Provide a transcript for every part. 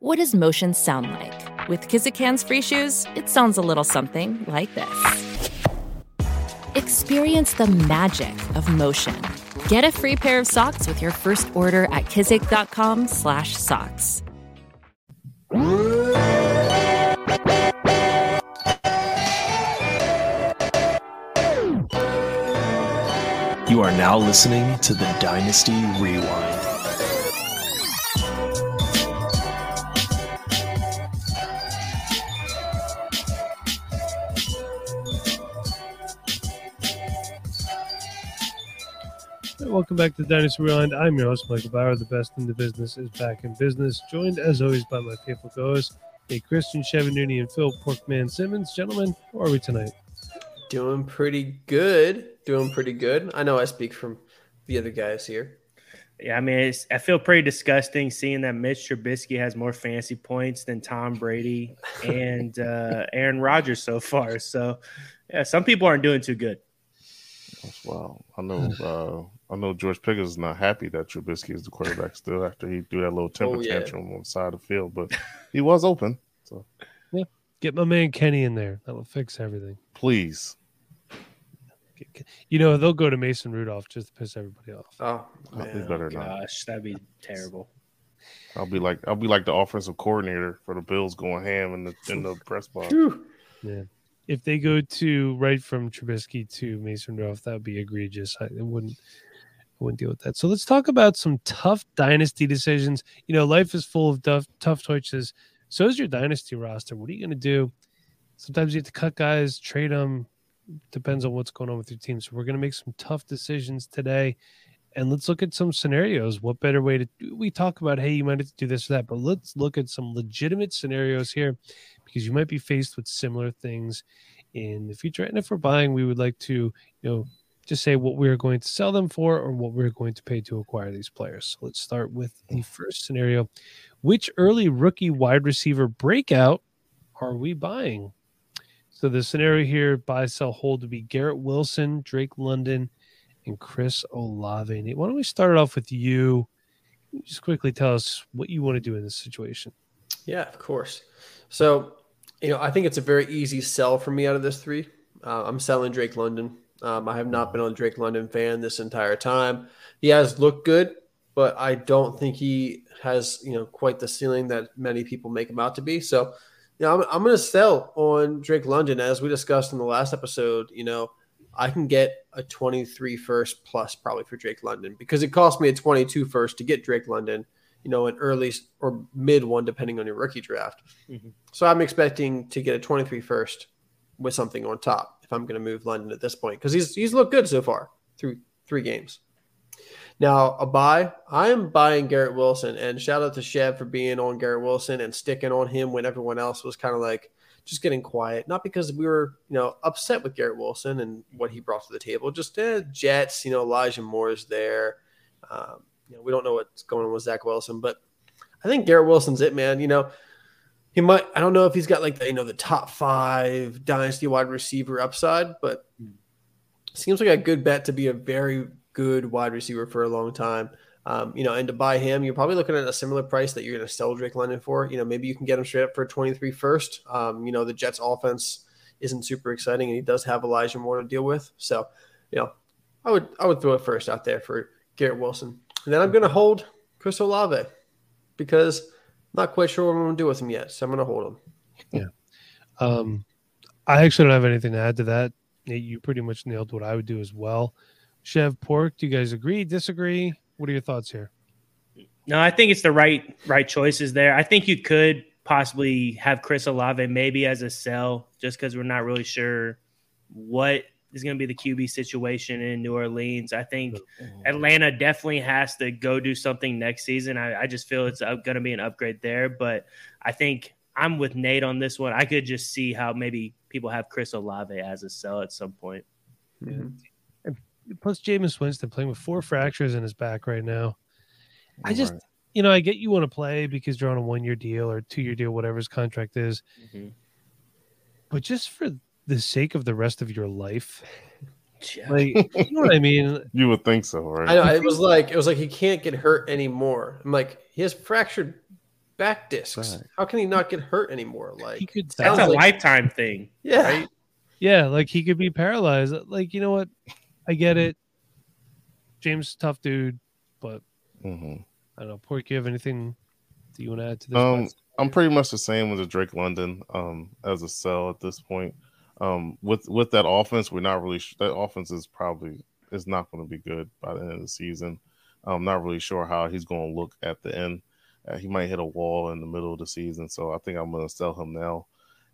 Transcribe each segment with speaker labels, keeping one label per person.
Speaker 1: What does motion sound like? With Kizikans free shoes, it sounds a little something like this. Experience the magic of motion. Get a free pair of socks with your first order at kizik.com/socks.
Speaker 2: You are now listening to the Dynasty Rewind.
Speaker 3: Welcome back to Dynasty Rewind. I'm your host, Michael Bauer. The best in the business is back in business. Joined as always by my faithful co-hosts, a Christian Chevanuni and Phil Porkman Simmons. Gentlemen, how are we tonight?
Speaker 4: Doing pretty good. Doing pretty good. I know I speak from the other guys here.
Speaker 5: Yeah, I mean, it's, I feel pretty disgusting seeing that Mitch Trubisky has more fantasy points than Tom Brady and uh, Aaron Rodgers so far. So, yeah, some people aren't doing too good.
Speaker 6: Wow, I know. Uh, I know George Pickens is not happy that Trubisky is the quarterback still after he threw that little temper
Speaker 4: Oh, yeah.
Speaker 6: tantrum on the side of the field, but he was open. So
Speaker 3: Get my man Kenny in there. That'll fix everything.
Speaker 6: please,
Speaker 3: Get- get- You know, they'll go to Mason Rudolph just to piss everybody off.
Speaker 4: Oh,
Speaker 6: I'll be
Speaker 4: man.
Speaker 6: better not.
Speaker 5: That'd be terrible.
Speaker 6: I'll be like I'll be like the offensive coordinator for the Bills going ham in the in the press box.
Speaker 3: Yeah. If they go to right from Trubisky to Mason Rudolph, that would be egregious. I it wouldn't I wouldn't deal with that. So let's talk about some tough dynasty decisions. You know, life is full of tough, tough choices. So is your dynasty roster. What are you going to do? Sometimes you have to cut guys, trade them. Depends on what's going on with your team. So we're going to make some tough decisions today. And let's look at some scenarios. What better way to we talk about, hey, you might have to do this or that, but let's look at some legitimate scenarios here because you might be faced with similar things in the future. And if we're buying, we would like to, you know, just say what we're going to sell them for or what we're going to pay to acquire these players. So let's start with the first scenario. Which early rookie wide receiver breakout are we buying? So the scenario here, buy, sell, hold, would be Garrett Wilson, Drake London, and Chris Olave. Nate, why don't we start it off with you? Just quickly tell us what you want to do in this situation.
Speaker 4: Yeah, of course. So, you know, I think it's a very easy sell for me out of this three. Uh, I'm selling Drake London. Um, I have not been a Drake London fan this entire time. He has looked good, but I don't think he has, you know, quite the ceiling that many people make him out to be. So, you know, I'm, I'm going to sell on Drake London. As we discussed in the last episode, you know, I can get a 23 first plus probably for Drake London because it cost me a 22 first to get Drake London, you know, an early or mid one, depending on your rookie draft.
Speaker 5: Mhm.
Speaker 4: So I'm expecting to get a 23 first with something on top if I'm going to move London at this point because he's he's looked good so far through three games. Now a buy, I am buying Garrett Wilson, and shout out to Chev for being on Garrett Wilson and sticking on him when everyone else was kind of like just getting quiet. Not because we were you know upset with Garrett Wilson and what he brought to the table, just eh, Jets. You know Elijah Moore's there. Um, you know we don't know what's going on with Zach Wilson, but I think Garrett Wilson's it, man. You know he might i don't know if he's got like the you know the top five dynasty wide receiver upside but seems like a good bet to be a very good wide receiver for a long time. Um, you know and to buy him you're probably looking at a similar price that you're going to sell drake london for. You know maybe you can get him straight up for 23 first. Um, you know the jets offense isn't super exciting and he does have elijah moore to deal with. So you know i would i would throw it first out there for garrett wilson. And then i'm going to hold chris olave because not quite sure what I'm going to do with him yet, so I'm going to hold him. Yeah.
Speaker 3: Um, I actually don't have anything to add to that. Nate, you pretty much nailed what I would do as well. Chev Pork, do you guys agree, disagree? What are your thoughts here?
Speaker 5: No, I think it's the right right choices there. I think you could possibly have Chris Olave maybe as a sell, just because we're not really sure what is going to be the QB situation in New Orleans. I think Atlanta definitely has to go do something next season. I, I just feel it's going to be an upgrade there, but I think I'm with Nate on this one. I could just see how maybe people have Chris Olave as a sell at some point.
Speaker 4: Mhm.
Speaker 3: Plus, Jameis Winston playing with four fractures in his back right now. I just,
Speaker 6: Right.
Speaker 3: you know, I get you want to play because you're on a one year deal or two year deal, whatever his contract is, but just for the sake of the rest of your life,
Speaker 5: Yeah.
Speaker 3: like, you know what I mean?
Speaker 6: you would think so, right?
Speaker 4: I know it was like it was like he can't get hurt anymore. I'm like he has fractured back discs.
Speaker 6: Back.
Speaker 4: How can he not get hurt anymore? Like
Speaker 3: He could
Speaker 5: That's a
Speaker 4: like-
Speaker 5: lifetime thing.
Speaker 4: yeah,
Speaker 5: right?
Speaker 3: Yeah, like he could be paralyzed. Like, you know what? I get it. Jameis, tough dude, but
Speaker 6: hmm
Speaker 3: I don't know. Pork, you have anything that you want to add to this?
Speaker 6: Um, I'm pretty much the same with the Drake London um, as a sell at this point. Um, with with that offense, we're not really sh- that offense is probably is not going to be good by the end of the season. I'm not really sure how he's going to look at the end. Uh, he might hit a wall in the middle of the season, so I think I'm going to sell him now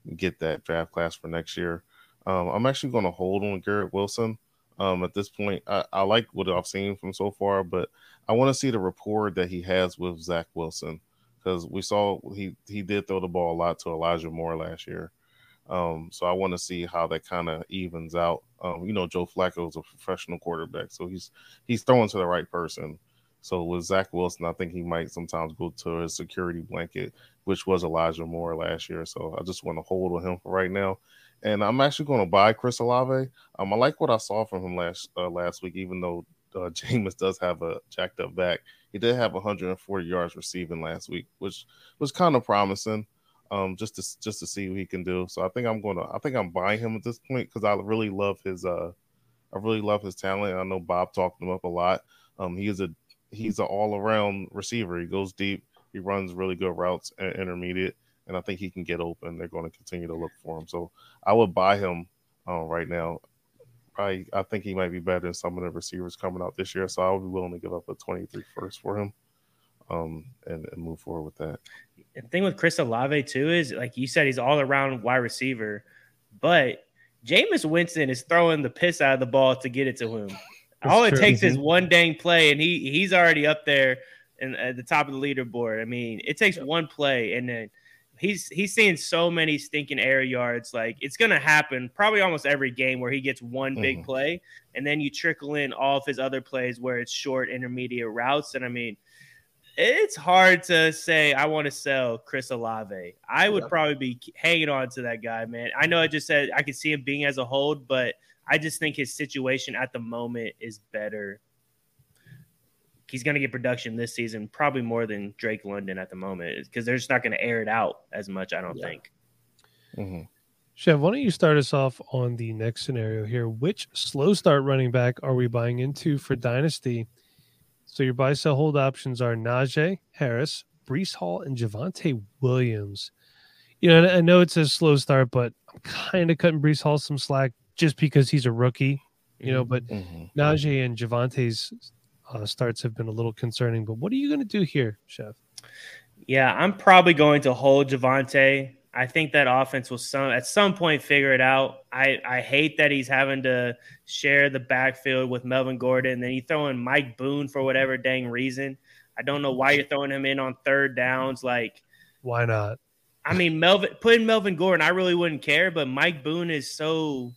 Speaker 6: and get that draft class for next year. Um, I'm actually going to hold on Garrett Wilson. Um, at this point, I, I like what I've seen from so far, but I want to see the rapport that he has with Zach Wilson because we saw he he did throw the ball a lot to Elijah Moore last year. Um, so I want to see how that kind of evens out. Um, you know, Joe Flacco is a professional quarterback, so he's he's throwing to the right person. So with Zach Wilson, I think he might sometimes go to his security blanket, which was Elijah Moore last year. So I just want to hold on him for right now. And I'm actually going to buy Chris Olave. Um, I like what I saw from him last uh, last week, even though uh, Jameis does have a jacked up back. He did have 140 yards receiving last week, which was kind of promising. Um, just to just to see what he can do. So I think I'm gonna I think I'm buying him at this point because I really love his uh I really love his talent. I know Bob talked him up a lot. Um, he is a he's an all around receiver. He goes deep. He runs really good routes and intermediate, and I think he can get open. They're going to continue to look for him. So I would buy him uh, right now. I I think he might be better than some of the receivers coming out this year. So I would be willing to give up a 23 first for him, um, and, and move forward with that.
Speaker 5: The thing with Chris Olave too is like you said, he's all around wide receiver, but Jameis Winston is throwing the piss out of the ball to get it to him.
Speaker 3: That's
Speaker 5: all it
Speaker 3: true.
Speaker 5: takes is one dang play, and he he's already up there and at the top of the leaderboard. I mean, it takes one play, and then he's he's seeing so many stinking air yards. Like it's gonna happen probably almost every game where he gets one big
Speaker 6: Mhm.
Speaker 5: play, and then you trickle in all of his other plays where it's short, intermediate routes. And I mean, it's hard to say I want to sell Chris Olave. I would
Speaker 4: Yeah.
Speaker 5: probably be hanging on to that guy, man. I know I just said I could see him being as a hold, but I just think his situation at the moment is better. He's going to get production this season, probably more than Drake London at the moment, because they're just not going to air it out as much. I don't
Speaker 4: Yeah.
Speaker 5: think.
Speaker 6: hmm
Speaker 3: Chev, why don't you start us off on the next scenario here? Which slow start running back are we buying into for Dynasty? So your buy sell hold options are Najee Harris, Breece Hall, and Javonte Williams. You know, I know it's a slow start, but I'm kind of cutting Breece Hall some slack just because he's a rookie. You know, but
Speaker 6: hmm
Speaker 3: Najee and Javonte's uh, starts have been a little concerning. But what are you going to do here, Chev?
Speaker 5: Yeah, I'm probably going to hold Javonte. I think that offense will some at some point figure it out. I, I hate that he's having to share the backfield with Melvin Gordon. And then you throw in Mike Boone for whatever dang reason. I don't know why you're throwing him in on third downs. Like,
Speaker 3: Why not?
Speaker 5: I mean, Melvin putting Melvin Gordon, I really wouldn't care, but Mike Boone is so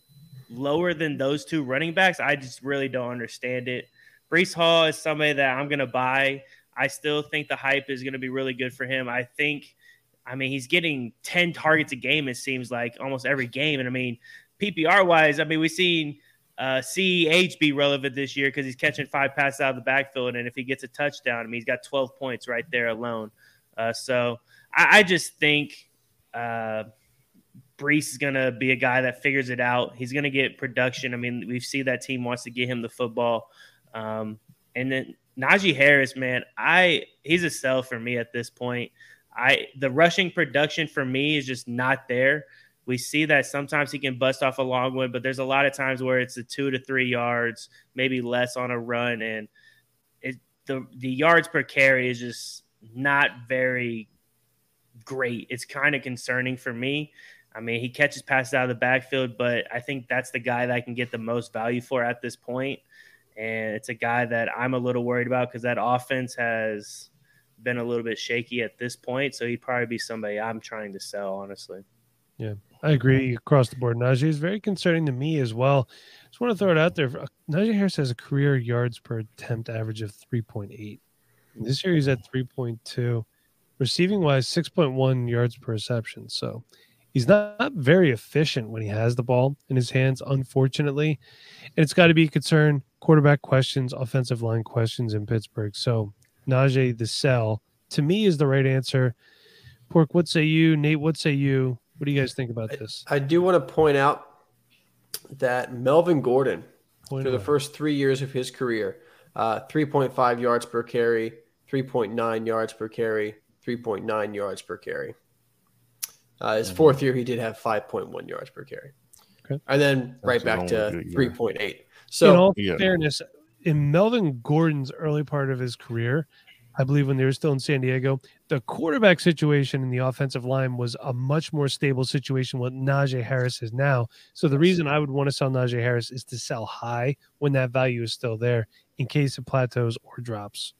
Speaker 5: lower than those two running backs. I just really don't understand it. Breece Hall is somebody that I'm going to buy. I still think the hype is going to be really good for him. I think, I mean, he's getting 10 targets a game, it seems like almost every game. And I mean, PPR wise, I mean, we've seen uh, CEH be relevant this year because he's catching five passes out of the backfield. And if he gets a touchdown, I mean, he's got 12 points right there alone. Uh, so I, I just think uh, Breece is going to be a guy that figures it out. He's going to get production. I mean, we see that team wants to get him the football. Um, and then Najee Harris, man, I he's a sell for me at this point. I the rushing production for me is just not there. We see that sometimes he can bust off a long one, but there's a lot of times where it's a two to three yards, maybe less on a run, and it the the yards per carry is just not very great. It's kind of concerning for me. I mean, he catches passes out of the backfield, but I think that's the guy that I can get the most value for at this point. And it's a guy that I'm a little worried about because that offense has been a little bit shaky at this point. So he'd probably be somebody I'm trying to sell, honestly.
Speaker 3: Yeah, I agree across the board. Najee is very concerning to me as well. Just want to throw it out there. Najee Harris has a career yards per attempt average of 3.8. This year he's at 3.2. Receiving wise, 6.1 yards per reception. So he's not very efficient when he has the ball in his hands, unfortunately. And it's got to be a concern. Quarterback questions, offensive line questions in Pittsburgh. So Najee, the sell, to me, is the right answer. Pork, what say you? Nate, what say you? What do you guys think about this?
Speaker 4: I do want to point out that Melvin Gordon,
Speaker 3: Point
Speaker 4: through the first three years of his career, uh, 3.5 yards per carry, 3.9 yards per carry, 3.9 yards per carry. Uh, his fourth year, he did have 5.1 yards per carry.
Speaker 3: Okay.
Speaker 4: And then right back to
Speaker 6: good year.
Speaker 4: 3.8.
Speaker 3: in
Speaker 4: So,
Speaker 3: all
Speaker 6: Yeah.
Speaker 3: fairness, in Melvin Gordon's early part of his career, I believe when they were still in San Diego, the quarterback situation in the offensive line was a much more stable situation what Najee Harris is now. So the reason I would want to sell Najee Harris is to sell high when that value is still there in case it plateaus or drops.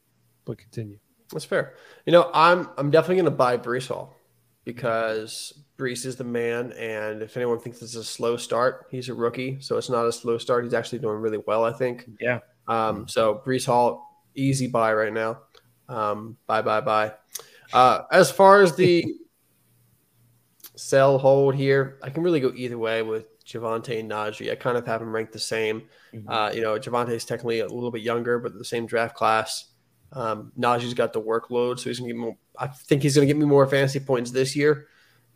Speaker 3: But continue.
Speaker 4: That's fair. You know, I'm I'm definitely going to buy Breece Hall because Breece is the man, and if anyone thinks it's a slow start, he's a rookie, so it's not a slow start. He's actually doing really well, I think.
Speaker 5: Yeah.
Speaker 4: Um, so Breece Hall, easy buy right now. Um, buy, buy, buy. Uh, as far as the sell hold here, I can really go either way with Javonte and Najee. I kind of have them ranked the same.
Speaker 5: Mhm.
Speaker 4: Uh, you know, Javonte is technically a little bit younger, but the same draft class. Um, Najee's got the workload, so he's gonna get more. I think he's gonna get me more fantasy points this year,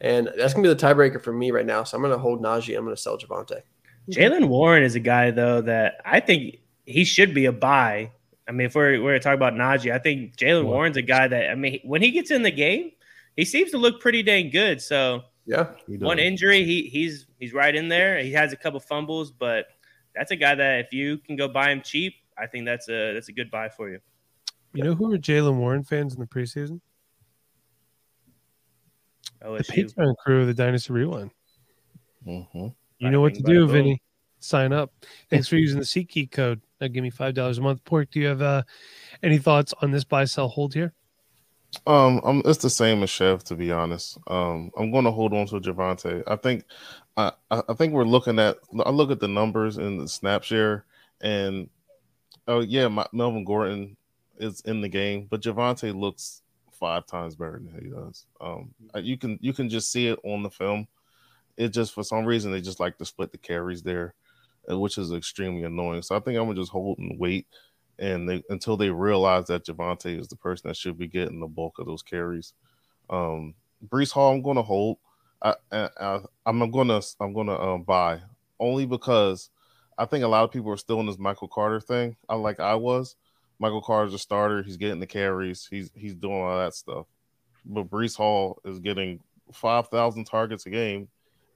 Speaker 4: and that's gonna be the tiebreaker for me right now. So I'm gonna hold Najee. I'm gonna sell Javonte.
Speaker 5: Jaylen Warren is a guy though that I think he should be a buy. I mean, if we're we're talking about Najee, I think
Speaker 3: Jaylen
Speaker 5: Warren's a guy that I mean, when he gets in the game, he seems to look pretty dang good. So
Speaker 4: Yeah,
Speaker 6: He
Speaker 5: one injury, he he's he's right in there. He has a couple fumbles, but that's a guy that if you can go buy him cheap, I think that's a that's a good buy for you.
Speaker 3: You know who were Jaylen Warren fans in the preseason? The
Speaker 5: OSU.
Speaker 3: Patreon crew of the Dynasty Rewind.
Speaker 6: Mhm.
Speaker 3: You know what to do. Vinny. Sign up. Thanks for using the SeatGeek code. Give me five dollars a month. Pork, do you have uh, any thoughts on this buy sell hold here?
Speaker 6: Um, I'm, it's the same as Chev to be honest. Um, I'm going to hold on to Javonte. I think, I, I think we're looking at. I look at the numbers in the snap share, and oh yeah, my, Melvin Gordon is in the game, but Javonte looks five times better than he does. Um, you can you can just see it on the film. It just for some reason they just like to split the carries there, which is extremely annoying. So I think I'm gonna just hold and wait and they until they realize that Javonte is the person that should be getting the bulk of those carries. Um, Breece Hall, I'm to hold. I, I, going to I'm to um, buy only because I think a lot of people are still in this Michael Carter thing. I like I was. Michael Carter's a starter. He's getting the carries. He's he's doing all that stuff. But Breece Hall is getting five thousand targets a game,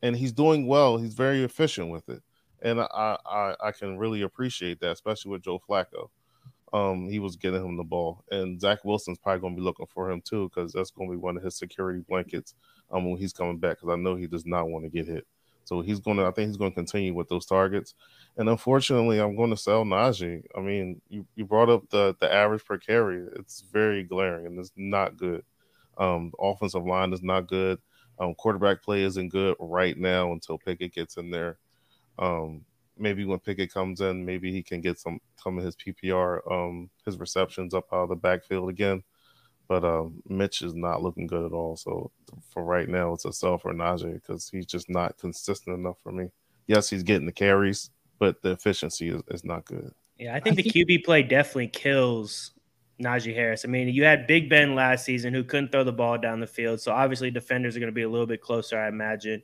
Speaker 6: and he's doing well. He's very efficient with it, and I I, I can really appreciate that, especially with Joe Flacco um, he was getting him the ball. And Zach Wilson's probably going to be looking for him too, because that's going to be one of his security blankets um, when he's coming back. Because I know he does not want to get hit. So he's going to, I think he's going to continue with those targets. And unfortunately, I'm going to sell Najee. I mean, you, you brought up the the average per carry. It's very glaring and it's not good. Um, offensive line is not good. Um, quarterback play isn't good right now until Pickett gets in there. Um, maybe when Pickett comes in, maybe he can get some some of his PPR, um, his receptions up out of the backfield again. But um, Mitch is not looking good at all. So for right now, it's a sell for Najee because he's just not consistent enough for me. Yes, he's getting the carries, but the efficiency is, is not good.
Speaker 5: Yeah, I think the QB play definitely kills Najee Harris. I mean, you had Big Ben last season who couldn't throw the ball down the field. So obviously defenders are going to be a little bit closer, I imagine.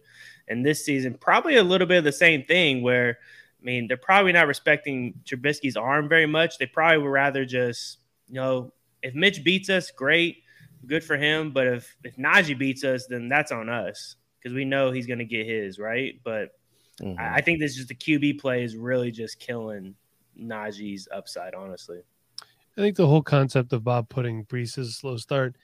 Speaker 5: And this season, probably a little bit of the same thing where, I mean, they're probably not respecting Trubisky's arm very much. They probably would rather just, you know, if Mitch beats us, great, good for him. But if if Najee beats us, then that's on us because we know he's going to get his right. But
Speaker 6: Mhm.
Speaker 5: I I think this is just the QB play is really just killing Najee's upside, honestly.
Speaker 3: I think the whole concept of Bob putting Breece' slow start,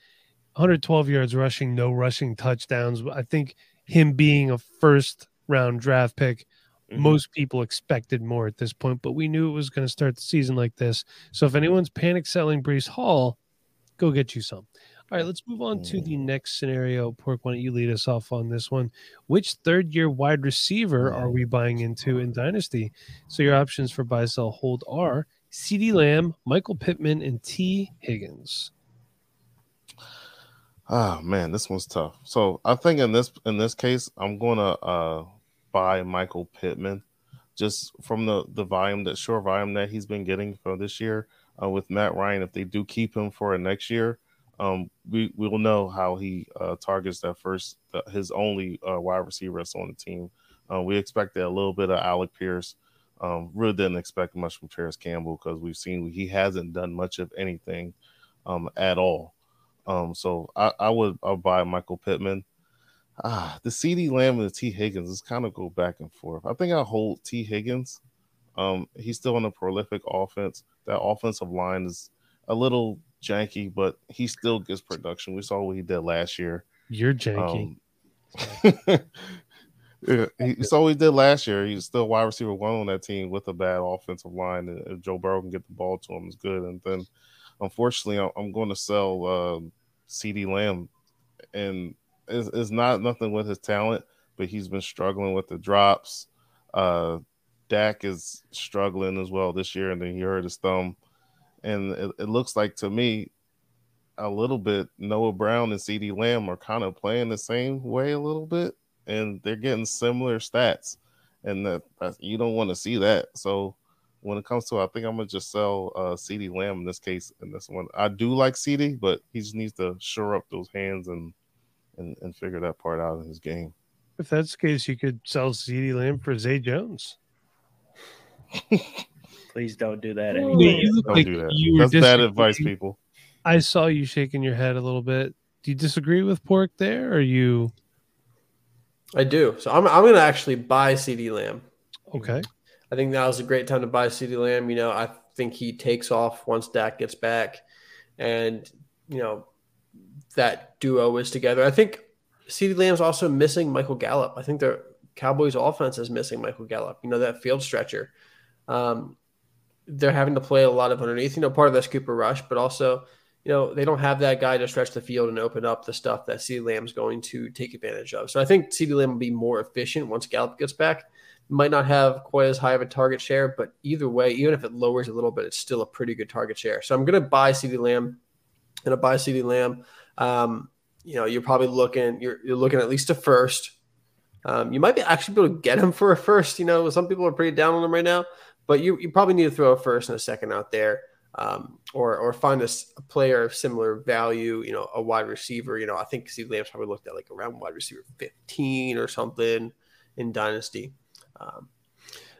Speaker 3: 112 yards rushing, no rushing touchdowns. I think him being a first round draft pick,
Speaker 5: Mhm.
Speaker 3: most people expected more at this point, but we knew it was going to start the season like this. So if anyone's panic selling Breece Hall, go get you some. All right, let's move on to the next scenario. Pork, why don't you lead us off on this one? Which third year wide receiver are we buying into in Dynasty? So your options for buy, sell, hold are CeeDee Lamb, Michael Pittman, and Tee Higgins.
Speaker 6: Ah man, this one's tough. So I think in this in this case, I'm gonna uh buy Michael Pittman just from the the volume that sure volume that he's been getting for this year uh, with Matt Ryan. If they do keep him for next year, um, we we will know how he uh, targets that first his only uh, wide receiver that's on the team. Uh, we expected a little bit of Alec Pierce. Um, really didn't expect much from Parris Campbell because we've seen he hasn't done much of anything um, at all. Um, so I, I would I'll buy Michael Pittman. Ah, the CeeDee Lamb and the Tee Higgins is kind of go back and forth. I think I'll hold Tee Higgins. Um, he's still in a prolific offense. That offensive line is a little janky, but he still gets production. We saw what he did last year.
Speaker 3: You're janky.
Speaker 6: Um, yeah, he saw he did last year. He's still wide receiver one on that team with a bad offensive line. If Joe Burrow can get the ball to him, is good. And then, unfortunately, I'm going to sell uh, CeeDee Lamb, and it's, it's, not nothing with his talent, but he's been struggling with the drops. Uh, Dak is struggling as well this year, and then he hurt his thumb and it, it, looks like to me a little bit Noah Brown and CeeDee Lamb are kind of playing the same way a little bit, and they're getting similar stats, and that, that you don't want to see that. So when it comes to, I think I'm gonna just sell uh, CeeDee Lamb in this case. In this one, I do like CeeDee, but he just needs to shore up those hands and and, and figure that part out in his game.
Speaker 3: If that's the case, you could sell CeeDee Lamb for Zay Jones.
Speaker 5: Please don't do that
Speaker 3: anymore.
Speaker 6: don't like do that. You That's bad advice, people.
Speaker 3: I saw you shaking your head a little bit. Do you disagree with Pork there, or you?
Speaker 4: I do. So I'm I'm gonna actually buy CeeDee Lamb.
Speaker 3: Okay.
Speaker 4: I think now is a great time to buy CeeDee Lamb. You know, I think he takes off once Dak gets back, and you know that duo is together. I think CeeDee Lamb's also missing Michael Gallup. I think the Cowboys' offense is missing Michael Gallup. You know that field stretcher. Um, they're having to play a lot of underneath. You know, part of that's Cooper Rush, but also, you know, they don't have that guy to stretch the field and open up the stuff that CeeDee Lamb's going to take advantage of. So I think CeeDee Lamb will be more efficient once Gallup gets back. Might not have quite as high of a target share, but either way, even if it lowers a little bit, it's still a pretty good target share. So I'm going to buy CeeDee Lamb. Going to buy CeeDee Lamb. Um, you know, you're probably looking you're, you're looking at least a first. Um, you might be actually able to get him for a first. You know, some people are pretty down on him right now but you, you probably need to throw a first and a second out there. Um, or or find a, a, player of similar value, you know, a wide receiver. You know, I think CeeDee Lamb's probably looked at like around wide receiver 15 or something in Dynasty. Um,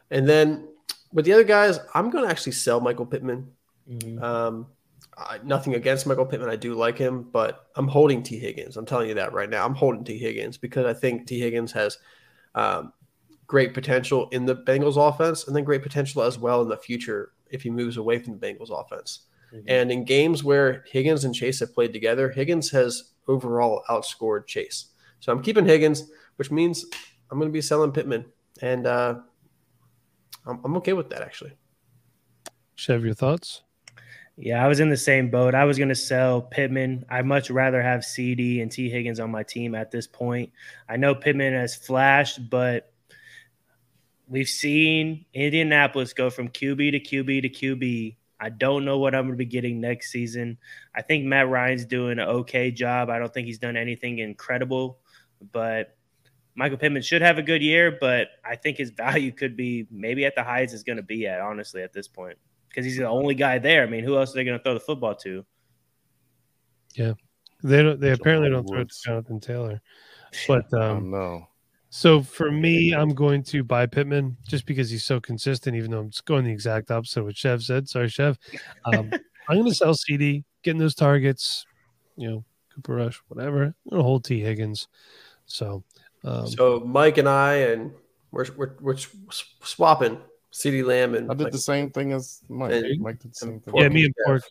Speaker 4: and then with the other guys, I'm going to actually sell Michael Pittman. Mm-hmm. Um, I, nothing against Michael Pittman. I do like him, but I'm holding Tee Higgins. I'm telling you that right now. I'm holding Tee Higgins because I think Tee Higgins has um, great potential in the Bengals offense and then great potential as well in the future if he moves away from the Bengals offense. Mm-hmm. And in games where Higgins and Chase have played together, Higgins has overall outscored Chase. So I'm keeping Higgins, which means I'm going to be selling Pittman. And uh, I'm, I'm okay with that, actually.
Speaker 3: Chev, your thoughts?
Speaker 5: Yeah, I was in the same boat. I was going to sell Pittman. I'd much rather have CeeDee and Tee Higgins on my team at this point. I know Pittman has flashed, but we've seen Indianapolis go from QB to QB to QB. I don't know what I'm going to be getting next season. I think Matt Ryan's doing an okay job. I don't think he's done anything incredible, but Michael Pittman should have a good year, but I think his value could be maybe at the highest is going to be at, honestly, at this point, because he's the only guy there. I mean, who else are they going to throw the football to?
Speaker 3: Yeah. They don't, they apparently don't throw it to Jonathan Taylor, but, um,
Speaker 6: no.
Speaker 3: So for me, I'm going to buy Pittman just because he's so consistent, even though I'm just going the exact opposite of what Chev said. Sorry, Chev. Um, I'm going to sell CeeDee, getting those targets, you know, Cooper Rush, whatever. I'm going to hold Tee Higgins. So, um,
Speaker 4: so Mike and I, and we're, we're, we're swapping CeeDee Lamb. And
Speaker 6: I did Mike. the same thing as Mike. And, Mike did the same thing.
Speaker 3: Yeah, me and Pork,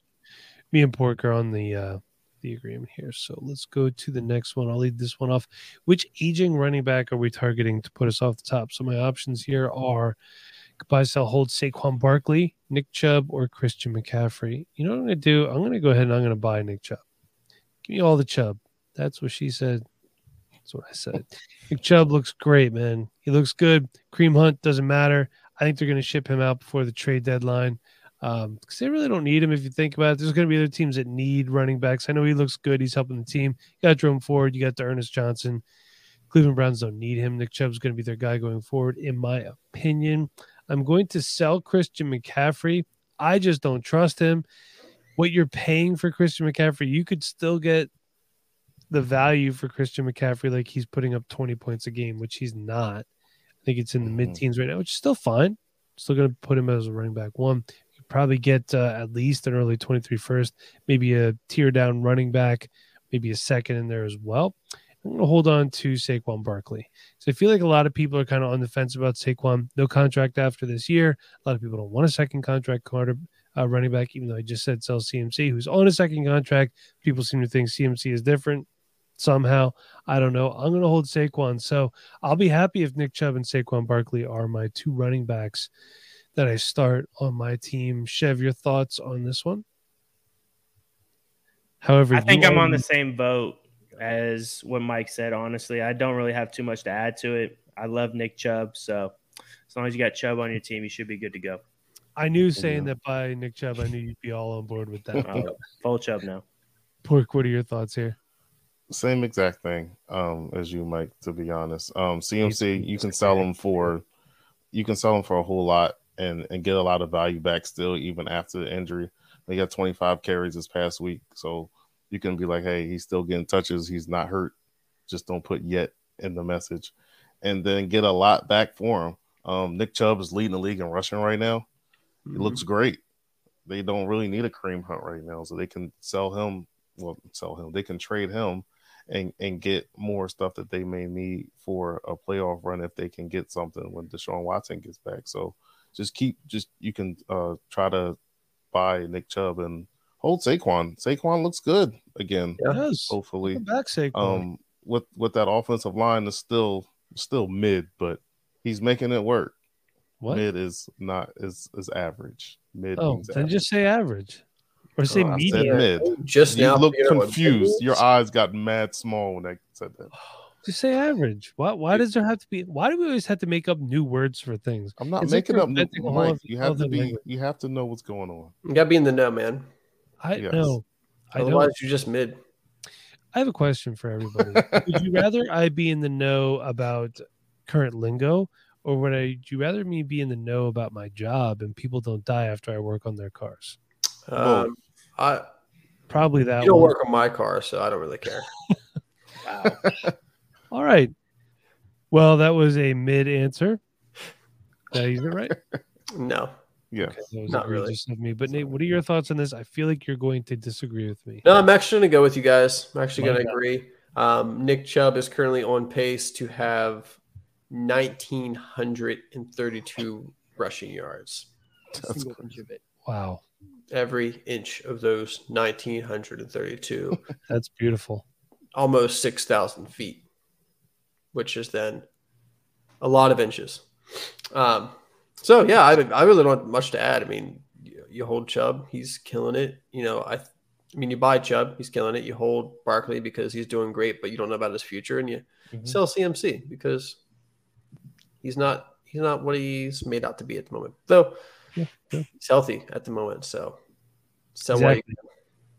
Speaker 3: me and Pork are on the, uh, the agreement here. So let's go to the next one. I'll lead this one off. Which aging running back are we targeting to put us off the top? So my options here are buy, sell, hold Saquon Barkley, Nick Chubb, or Christian McCaffrey. You know what I'm going to do? I'm going to go ahead and I'm going to buy Nick Chubb. Give me all the Chubb. That's what she said. That's what I said. Nick Chubb looks great, man. He looks good. Kareem Hunt doesn't matter. I think they're going to ship him out before the trade deadline because um, they really don't need him if you think about it. There's going to be other teams that need running backs. I know he looks good. He's helping the team. You got Jerome Ford. You got D'Ernest Johnson. Cleveland Browns don't need him. Nick Chubb's going to be their guy going forward, in my opinion. I'm going to sell Christian McCaffrey. I just don't trust him. what you're paying for Christian McCaffrey, you could still get the value for Christian McCaffrey like he's putting up 20 points a game, which he's not. I think it's in the
Speaker 6: Mhm.
Speaker 3: mid teens right now, which is still fine. Still going to put him as a running back one. Probably get uh, at least an early 23 first, maybe a tier down running back, maybe a second in there as well. I'm going to hold on to Saquon Barkley. So I feel like a lot of people are kind of on the fence about Saquon. No contract after this year. A lot of people don't want a second contract quarter, uh, running back, even though I just said sell CMC, who's on a second contract. People seem to think CMC is different somehow. I don't know. I'm going to hold Saquon. So I'll be happy if Nick Chubb and Saquon Barkley are my two running backs that I start on my team. Chev, your thoughts on this one? However,
Speaker 5: I think I'm on the same boat as what Mike said. Honestly, I don't really have too much to add to it. I love Nick Chubb, so as long as you got Chubb on your team, you should be good to go.
Speaker 3: I knew saying
Speaker 6: Yeah.
Speaker 3: that by Nick Chubb, I knew you'd be all on board with that.
Speaker 5: Uh, full Chubb now.
Speaker 3: Pork, what are your thoughts here?
Speaker 6: Same exact thing um, as you, Mike. To be honest, um, CMC you can sell them for you can sell them for a whole lot and and get a lot of value back still even after the injury. They got 25 carries this past week, so you can be like, hey, he's still getting touches. He's not hurt. Just don't put yet in the message, and then get a lot back for him. Um, Nick Chubb is leading the league in rushing right now. It looks great. They don't really need a Kareem Hunt right now, so they can sell him. Well, sell him. They can trade him and and get more stuff that they may need for a playoff run if they can get something when Deshaun Watson gets back. So just keep just you can uh try to buy Nick Chubb and hold Saquon. Saquon looks good again.
Speaker 3: Yes.
Speaker 6: Hopefully,
Speaker 3: Welcome back, Saquon.
Speaker 6: um, with with that offensive line is still still mid, but he's making it work.
Speaker 3: what?
Speaker 6: Mid is not is is average. Mid.
Speaker 3: Oh, then
Speaker 6: average.
Speaker 3: just say average or say
Speaker 6: Oh, I
Speaker 3: medium.
Speaker 6: mid.
Speaker 4: Just now,
Speaker 6: You
Speaker 4: now,
Speaker 6: look
Speaker 4: figured out what
Speaker 6: confused. Your eyes got mad small when I said that.
Speaker 3: Just say average. Why? Why does there have to be? Why do we always have to make up new words for things?
Speaker 6: I'm not
Speaker 3: It's
Speaker 6: making
Speaker 3: you're
Speaker 6: up new
Speaker 3: inventing
Speaker 6: Mike.
Speaker 3: other-
Speaker 6: You have to be.
Speaker 3: language.
Speaker 6: You have to know what's going on.
Speaker 4: You gotta be in the know, man.
Speaker 3: I
Speaker 6: Yes.
Speaker 3: know. I
Speaker 4: Otherwise,
Speaker 3: don't.
Speaker 4: you're just mid.
Speaker 3: I have a question for everybody. would you rather I be in the know about current lingo, or would I? Would you rather me be in the know about my job and people don't die after I work on their cars?
Speaker 4: Um, I
Speaker 3: Probably that.
Speaker 4: you don't
Speaker 3: one.
Speaker 4: work on my car, so I don't really care.
Speaker 5: Wow.
Speaker 3: All right. Well, that was a mid answer. Did I use it right?
Speaker 4: No,
Speaker 6: Yeah.
Speaker 3: Okay, that was
Speaker 4: Not really.
Speaker 3: egregious of me. But Nate, what are your thoughts on this? I feel like you're going to disagree with me.
Speaker 4: no, I'm actually gonna go with you guys. I'm actually gonna agree. Um, Nick Chubb is currently on pace to have 1,932 rushing yards.
Speaker 6: That's
Speaker 5: Single inch of it.
Speaker 3: Wow,
Speaker 4: Every inch of those 1,932,
Speaker 3: that's beautiful.
Speaker 4: almost 6,000 feet, which is then a lot of inches. Um, so yeah, I, I really don't have much to add. I mean, you, you hold Chubb, he's killing it. You know, I, I mean, you buy Chubb, he's killing it. You hold Barkley because he's doing great, but you don't know about his future, and you
Speaker 5: Mhm.
Speaker 4: sell CMC because he's not he's not what he's made out to be at the moment. Though
Speaker 3: Yeah, yeah.
Speaker 4: he's healthy at the moment, so sell
Speaker 3: Exactly.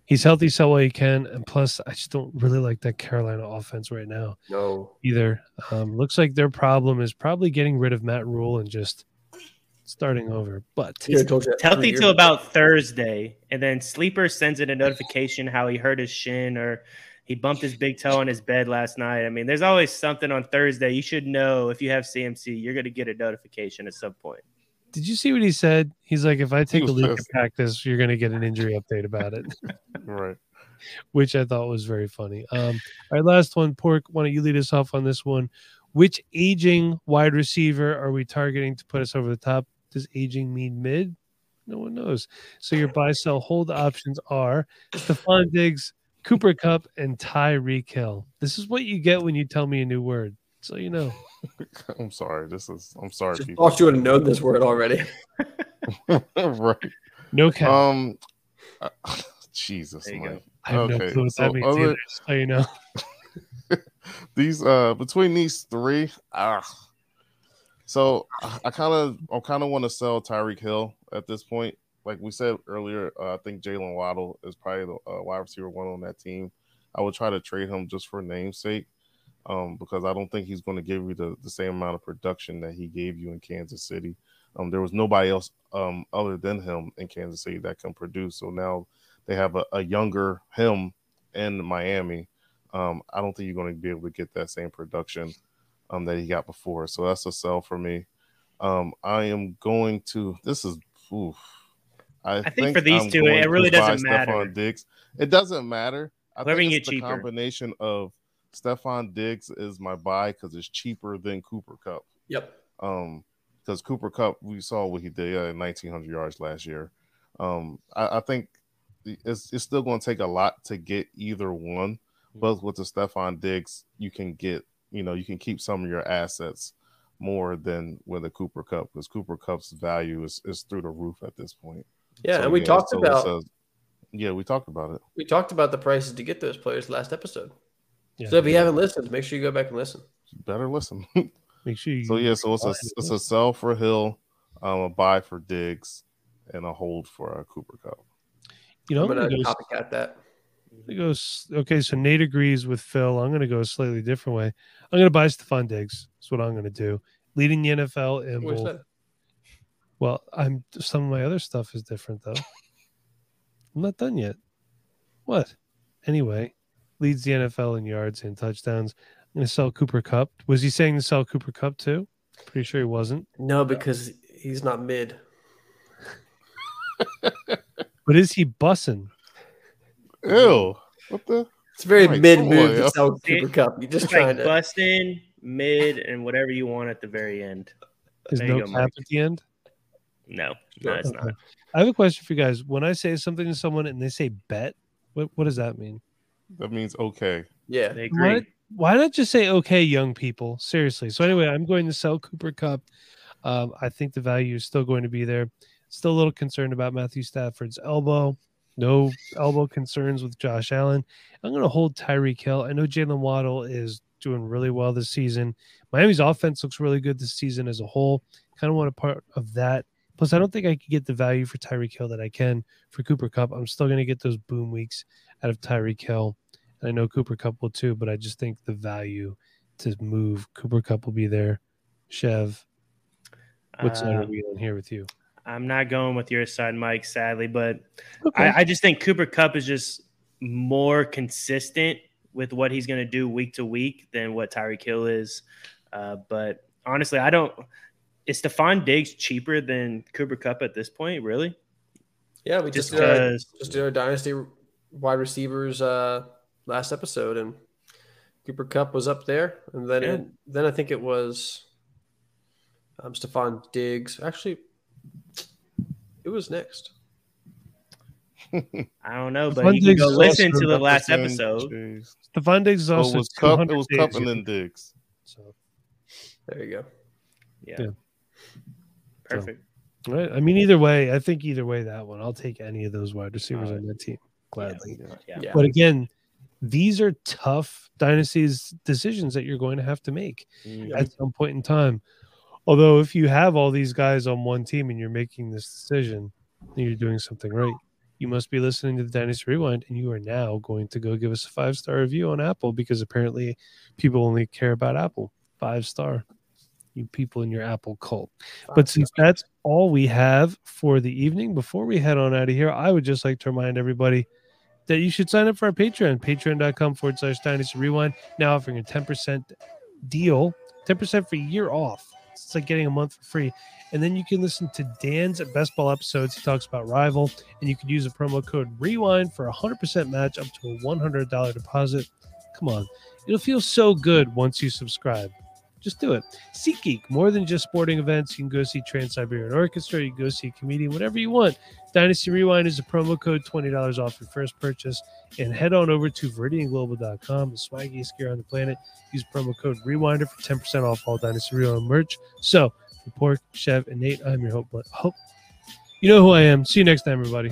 Speaker 3: He's healthy, so well he can, and plus, I just don't really like that Carolina offense right now
Speaker 4: No,
Speaker 3: either. Um, looks like their problem is probably getting rid of Matt Rhule and just starting over. But
Speaker 4: He's told you that three
Speaker 5: Healthy
Speaker 4: years
Speaker 5: till about Thursday, and then Sleeper sends in a notification how he hurt his shin or he bumped his big toe on his bed last night. I mean, there's always something on Thursday. You should know if you have CMC, you're going to get a notification at some point.
Speaker 3: Did you see what he said? He's like, if I take a leak of practice, you're going to get an injury update about it.
Speaker 6: Right.
Speaker 3: which I thought was very funny. Um, all right, last one, Pork. Why don't you lead us off on this one? Which aging wide receiver are we targeting to put us over the top? Does aging mean mid? No one knows. So your buy, sell, hold options are Stefon Diggs, Cooper Kupp, and Tyreek Hill. This is what you get when you tell me a new word. So you know.
Speaker 6: I'm sorry. This is. I'm sorry,
Speaker 4: Just
Speaker 6: people.
Speaker 4: thought you would have known this word already.
Speaker 6: right.
Speaker 3: No cap.
Speaker 6: Um. uh, Jesus,
Speaker 5: There you go.
Speaker 6: Mike.
Speaker 3: I have no
Speaker 6: okay,
Speaker 3: clue what
Speaker 6: so
Speaker 3: that means
Speaker 6: other-
Speaker 3: either, so you know.
Speaker 6: These uh between these three, ah. So I- I kind of I kind of want to sell Tyreek Hill at this point. Like we said earlier, uh, I think Jaylen Waddle is probably the uh, wide receiver one on that team. I would try to trade him just for namesake, um, because I don't think he's going to give you the, the same amount of production that he gave you in Kansas City. Um, there was nobody else um, other than him in Kansas City that can produce. So now they have a, a younger him in Miami. Um, I don't think you're going to be able to get that same production um, that he got before. So that's a sell for me. Um, I am going to. This is. Oof,
Speaker 5: I, I think, for these
Speaker 6: I'm
Speaker 5: two, it really doesn't matter.
Speaker 6: Stefon Diggs. It doesn't matter. I
Speaker 5: Whoever
Speaker 6: think it's the
Speaker 5: cheaper.
Speaker 6: combination of Stefon Diggs is my buy because it's cheaper than Cooper Kupp.
Speaker 4: Yep.
Speaker 6: Um, because Cooper Kupp, we saw what he did at 1,900 yards last year. Um, I, I think it's, it's still going to take a lot to get either one, but with the Stefon Diggs, you can get, you know, you can keep some of your assets more than with a Cooper Kupp because Cooper Kupp's value is, is through the roof at this point.
Speaker 4: Yeah,
Speaker 6: So,
Speaker 4: and we talked
Speaker 6: so
Speaker 4: about
Speaker 6: says- yeah, we talked about it.
Speaker 4: we talked about the prices to get those players last episode.
Speaker 3: Yeah.
Speaker 4: So if you haven't listened, make sure you go back and listen.
Speaker 6: Better listen.
Speaker 3: Make sure you.
Speaker 6: so yeah, so it's a it's a sell for Hill, um, a buy for Diggs, and a hold for a Cooper Kupp.
Speaker 3: you know,
Speaker 4: I'm
Speaker 3: I'm
Speaker 4: gonna
Speaker 3: gonna go,
Speaker 4: copycat that.
Speaker 3: I'm gonna go s- okay, so Nate agrees with Phil. I'm going to go a slightly different way. I'm going to buy Stefon Diggs. That's what I'm going to do. Leading the NFL in
Speaker 4: What's
Speaker 3: both.
Speaker 4: that?
Speaker 3: Well, I'm some of my other stuff is different though. I'm not done yet. What? Anyway, leads the NFL in yards and touchdowns. I'm going to sell Cooper Kupp. Was he saying to sell Cooper Kupp too? Pretty sure he wasn't.
Speaker 4: No, because he's not mid.
Speaker 3: But is he bussing?
Speaker 6: Ew! What the?
Speaker 4: It's a very
Speaker 6: My
Speaker 4: mid oh, move
Speaker 6: boy.
Speaker 4: to sell
Speaker 5: See?
Speaker 4: Cooper Kupp. You're just
Speaker 5: It's
Speaker 4: trying
Speaker 5: like
Speaker 4: to.
Speaker 5: busting, mid, and whatever you want at the very end.
Speaker 3: There's
Speaker 5: There
Speaker 3: no
Speaker 5: go,
Speaker 3: cap
Speaker 5: Mike.
Speaker 3: at the end.
Speaker 5: No, no, it's not.
Speaker 3: I have a question for you guys. When I say something to someone and they say bet, what what does that mean?
Speaker 6: That means okay.
Speaker 4: Yeah.
Speaker 5: They
Speaker 3: Why,
Speaker 5: agree.
Speaker 3: why not just say okay, young people? Seriously. So anyway, I'm going to sell Cooper Kupp. Um, I think the value is still going to be there. Still a little concerned about Matthew Stafford's elbow. No elbow concerns with Josh Allen. I'm going to hold Tyreek Hill. I know Jaylen Waddle is doing really well this season. Miami's offense looks really good this season as a whole. Kind of want a part of that. Plus, I don't think I could get the value for Tyreek Hill that I can for Cooper Kupp. I'm still going to get those boom weeks out of Tyreek Hill. And I know Cooper Kupp will too, but I just think the value to move Cooper Kupp will be there. Chev, what side
Speaker 5: Uh,
Speaker 3: are we on here with you?
Speaker 5: I'm not going with your side, Mike, sadly, but
Speaker 3: Okay.
Speaker 5: I, I just think Cooper Kupp is just more consistent with what he's going to do week to week than what Tyreek Hill is. Uh, but honestly, I don't. Is Stefon Diggs cheaper than Cooper Kupp at this point? Really?
Speaker 4: Yeah, we
Speaker 5: Just
Speaker 4: just did our, just did our dynasty wide receivers uh, last episode, and Cooper Kupp was up there, and then
Speaker 5: Yeah.
Speaker 4: it, then I think it was um, Stefon Diggs. Actually, it was next.
Speaker 5: I don't know, but
Speaker 3: Stefon
Speaker 5: you can go listen to the last
Speaker 6: Jefferson,
Speaker 5: episode.
Speaker 6: Jeez.
Speaker 3: Stefon Diggs is
Speaker 6: So
Speaker 3: also
Speaker 6: it was
Speaker 3: Kupp.
Speaker 6: It was
Speaker 3: days
Speaker 6: Kupp and then Diggs.
Speaker 3: So,
Speaker 4: There you go.
Speaker 5: Yeah.
Speaker 3: Yeah.
Speaker 5: Perfect.
Speaker 3: right. I mean, either way, I think either way that one. I'll take any of those wide receivers
Speaker 5: Uh,
Speaker 3: on that team gladly.
Speaker 6: Yeah.
Speaker 5: Yeah.
Speaker 4: Yeah.
Speaker 3: But again, these are tough dynasties decisions that you're going to have to make.
Speaker 5: Mm.
Speaker 3: at some point in time. Although, if you have all these guys on one team and you're making this decision, then you're doing something right. You must be listening to the Dynasty Rewind, and you are now going to go give us a five star review on Apple because apparently people only care about Apple. Five star. You people in your Apple cult. But since that's all we have for the evening, before we head on out of here, I would just like to remind everybody that you should sign up for our Patreon, patreon.com forward slash dynasty rewind, now offering a 10% deal, 10% for a year off. It's like getting a month for free. And then you can listen to Dan's best ball episodes. He talks about Rival, and you can use the promo code Rewind for a 100% match up to a $100 deposit. Come on, it'll feel so good once you subscribe. Just do it. SeatGeek, more than just sporting events. You can go see Trans Siberian Orchestra. You can go see a comedian, whatever you want. Dynasty Rewind is a promo code, $20 off your first purchase. And head on over to VeridianGlobal.com, the swaggiest gear on the planet. Use promo code Rewinder for 10% off all Dynasty Rewind merch. So, for Pork, Chev, and Nate, I'm your hope. hope. You know who I am. See you next time, everybody.